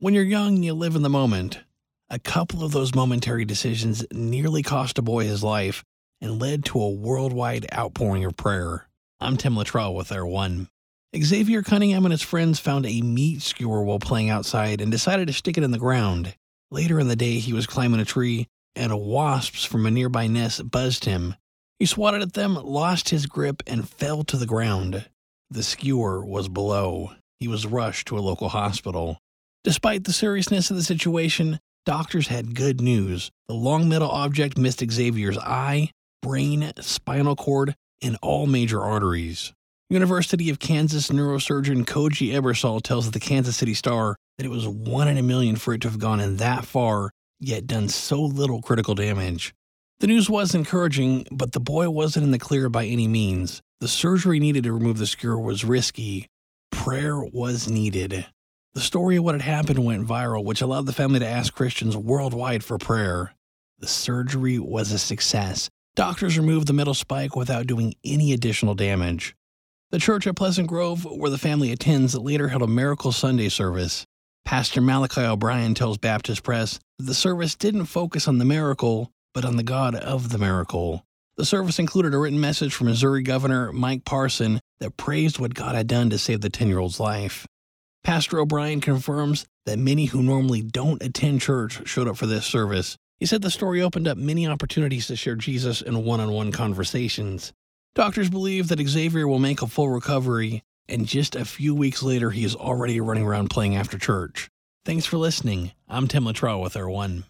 When you're young, you live in the moment. A couple of those momentary decisions nearly cost a boy his life and led to a worldwide outpouring of prayer. I'm Tim Luttrell with Air One. Xavier Cunningham and his friends found a meat skewer while playing outside and decided to stick it in the ground. Later in the day, he was climbing a tree, and wasps from a nearby nest buzzed him. He swatted at them, lost his grip, and fell to the ground. The skewer was below. He was rushed to a local hospital. Despite the seriousness of the situation, doctors had good news. The long metal object missed Xavier's eye, brain, spinal cord, and all major arteries. University of Kansas neurosurgeon Koji Ebersole tells the Kansas City Star that it was one in a million for it to have gone in that far, yet done so little critical damage. The news was encouraging, but the boy wasn't in the clear by any means. The surgery needed to remove the skewer was risky. Prayer was needed. The story of what had happened went viral, which allowed the family to ask Christians worldwide for prayer. The surgery was a success. Doctors removed the metal spike without doing any additional damage. The church at Pleasant Grove, where the family attends, later held a miracle Sunday service. Pastor Malachi O'Brien tells Baptist Press that the service didn't focus on the miracle, but on the God of the miracle. The service included a written message from Missouri Governor Mike Parson that praised what God had done to save the 10 year old's life. Pastor O'Brien confirms that many who normally don't attend church showed up for this service. He said the story opened up many opportunities to share Jesus in one on one conversations. Doctors believe that Xavier will make a full recovery, and just a few weeks later, he is already running around playing after church. Thanks for listening. I'm Tim Luttrell with Air One.